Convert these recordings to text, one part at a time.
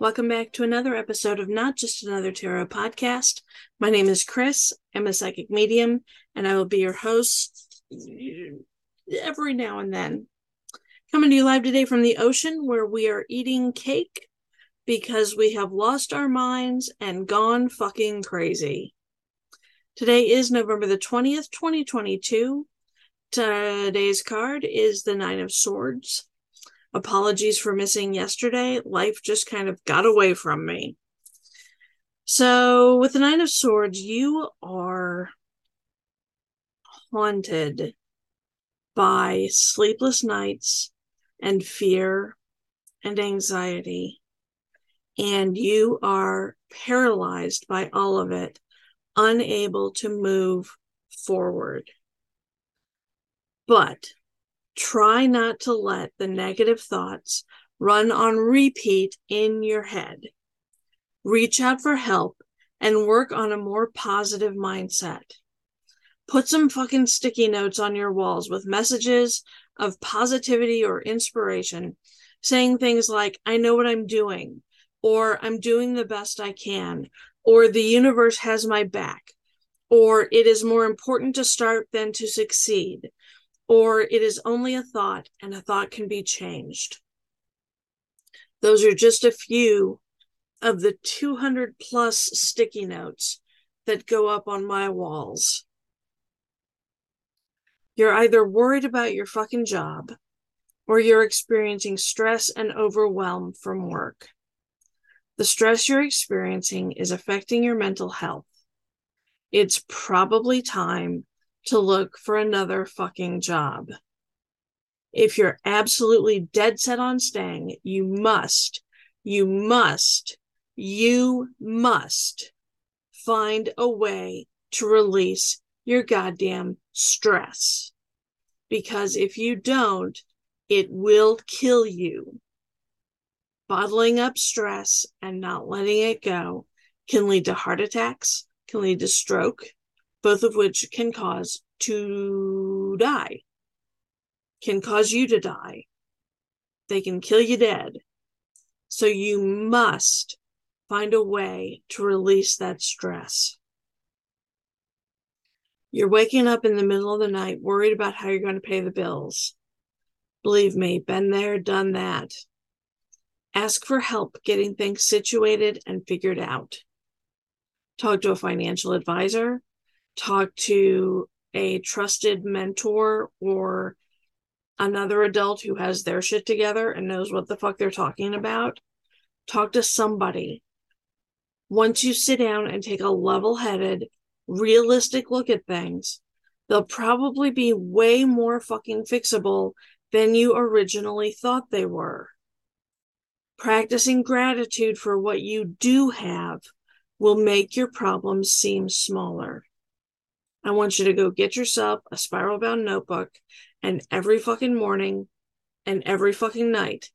Welcome back to another episode of Not Just Another Tarot podcast. My name is Chris. I'm a psychic medium, and I will be your host every now and then. Coming to you live today from the ocean where we are eating cake because we have lost our minds and gone fucking crazy. Today is November the 20th, 2022. Today's card is the Nine of Swords. Apologies for missing yesterday. Life just kind of got away from me. So, with the Nine of Swords, you are haunted by sleepless nights and fear and anxiety. And you are paralyzed by all of it, unable to move forward. But try not to let the negative thoughts run on repeat in your head. Reach out for help and work on a more positive mindset. Put some fucking sticky notes on your walls with messages of positivity or inspiration, saying things like, I know what I'm doing, or I'm doing the best I can, or the universe has my back, or it is more important to start than to succeed, or it is only a thought and a thought can be changed. Those are just a few of the 200 plus sticky notes that go up on my walls. You're either worried about your fucking job or you're experiencing stress and overwhelm from work. The stress you're experiencing is affecting your mental health. It's probably time to look for another fucking job. If you're absolutely dead set on staying, you must, you must, you must find a way to release your goddamn stress. Because if you don't, it will kill you. Bottling up stress and not letting it go can lead to heart attacks, can lead to stroke, both of which can cause to die, can cause you to die. They can kill you dead. So you must find a way to release that stress. You're waking up in the middle of the night worried about how you're going to pay the bills. Believe me, been there, done that. Ask for help getting things situated and figured out. Talk to a financial advisor talk to a trusted mentor or another adult who has their shit together and knows what the fuck they're talking about. Talk to somebody. Once you sit down and take a level headed, realistic look at things, they'll probably be way more fucking fixable than you originally thought they were. Practicing gratitude for what you do have will make your problems seem smaller. I want you to go get yourself a spiral bound notebook and every fucking morning and every fucking night,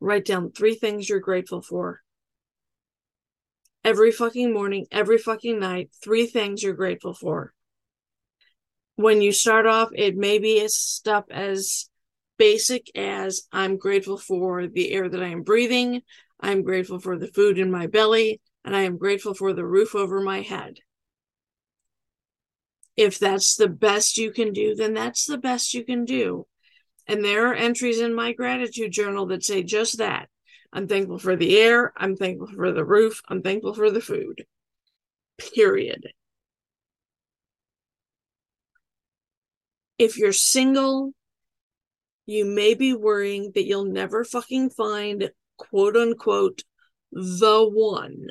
write down three things you're grateful for. Every fucking morning, every fucking night, three things you're grateful for. When you start off, it may be as stuff as basic as I'm grateful for the air that I am breathing, I'm grateful for the food in my belly, and I am grateful for the roof over my head if that's the best you can do, then that's the best you can do. And there are entries in my gratitude journal that say just that. I'm thankful for the air. I'm thankful for the roof. I'm thankful for the food. Period. If you're single, you may be worrying that you'll never fucking find quote unquote the one.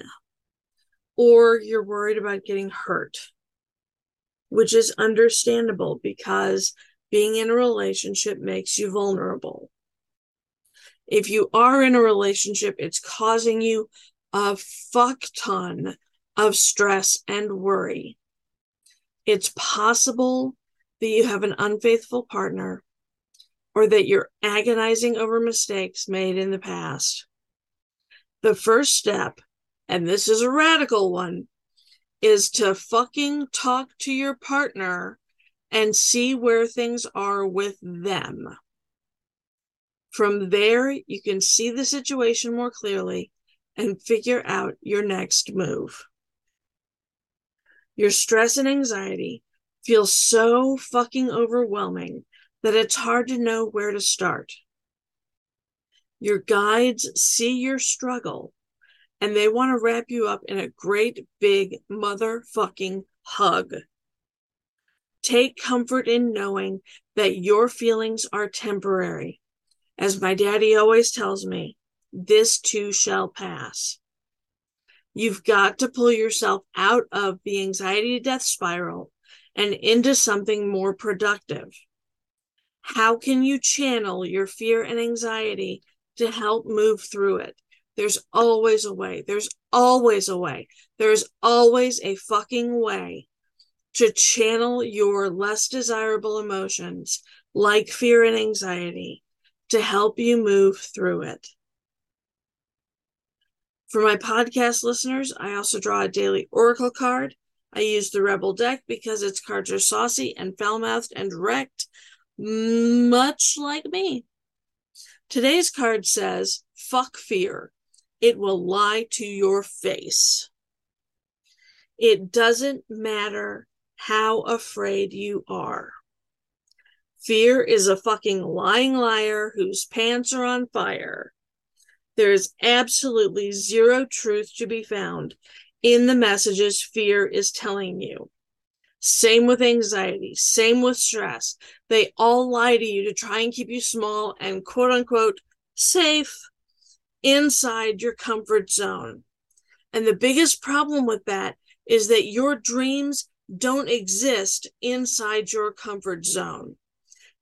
Or you're worried about getting hurt which is understandable because being in a relationship makes you vulnerable. If you are in a relationship, it's causing you a fuck ton of stress and worry. It's possible that you have an unfaithful partner or that you're agonizing over mistakes made in the past. The first step, and this is a radical one, is to fucking talk to your partner and see where things are with them. From there, you can see the situation more clearly and figure out your next move. Your stress and anxiety feel so fucking overwhelming that it's hard to know where to start. Your guides see your struggle and they want to wrap you up in a great big motherfucking hug. Take comfort in knowing that your feelings are temporary. As my daddy always tells me, this too shall pass. You've got to pull yourself out of the anxiety death spiral and into something more productive. How can you channel your fear and anxiety to help move through it? There's always a way. There's always a way. There's always a fucking way to channel your less desirable emotions like fear and anxiety to help you move through it. For my podcast listeners, I also draw a daily oracle card. I use the Rebel deck because its cards are saucy and foul mouthed and direct, much like me. Today's card says, fuck fear. It will lie to your face. It doesn't matter how afraid you are. Fear is a fucking lying liar whose pants are on fire. There is absolutely zero truth to be found in the messages fear is telling you. Same with anxiety, same with stress. They all lie to you to try and keep you small and quote unquote safe inside your comfort zone. And the biggest problem with that is that your dreams don't exist inside your comfort zone.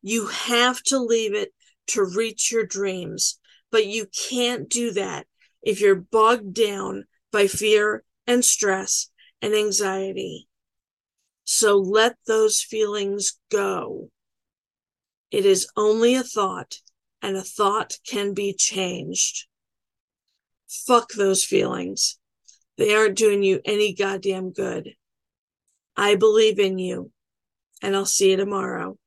You have to leave it to reach your dreams, but you can't do that if you're bogged down by fear and stress and anxiety. So let those feelings go. It is only a thought, and a thought can be changed. Fuck those feelings. They aren't doing you any goddamn good. I believe in you, and I'll see you tomorrow.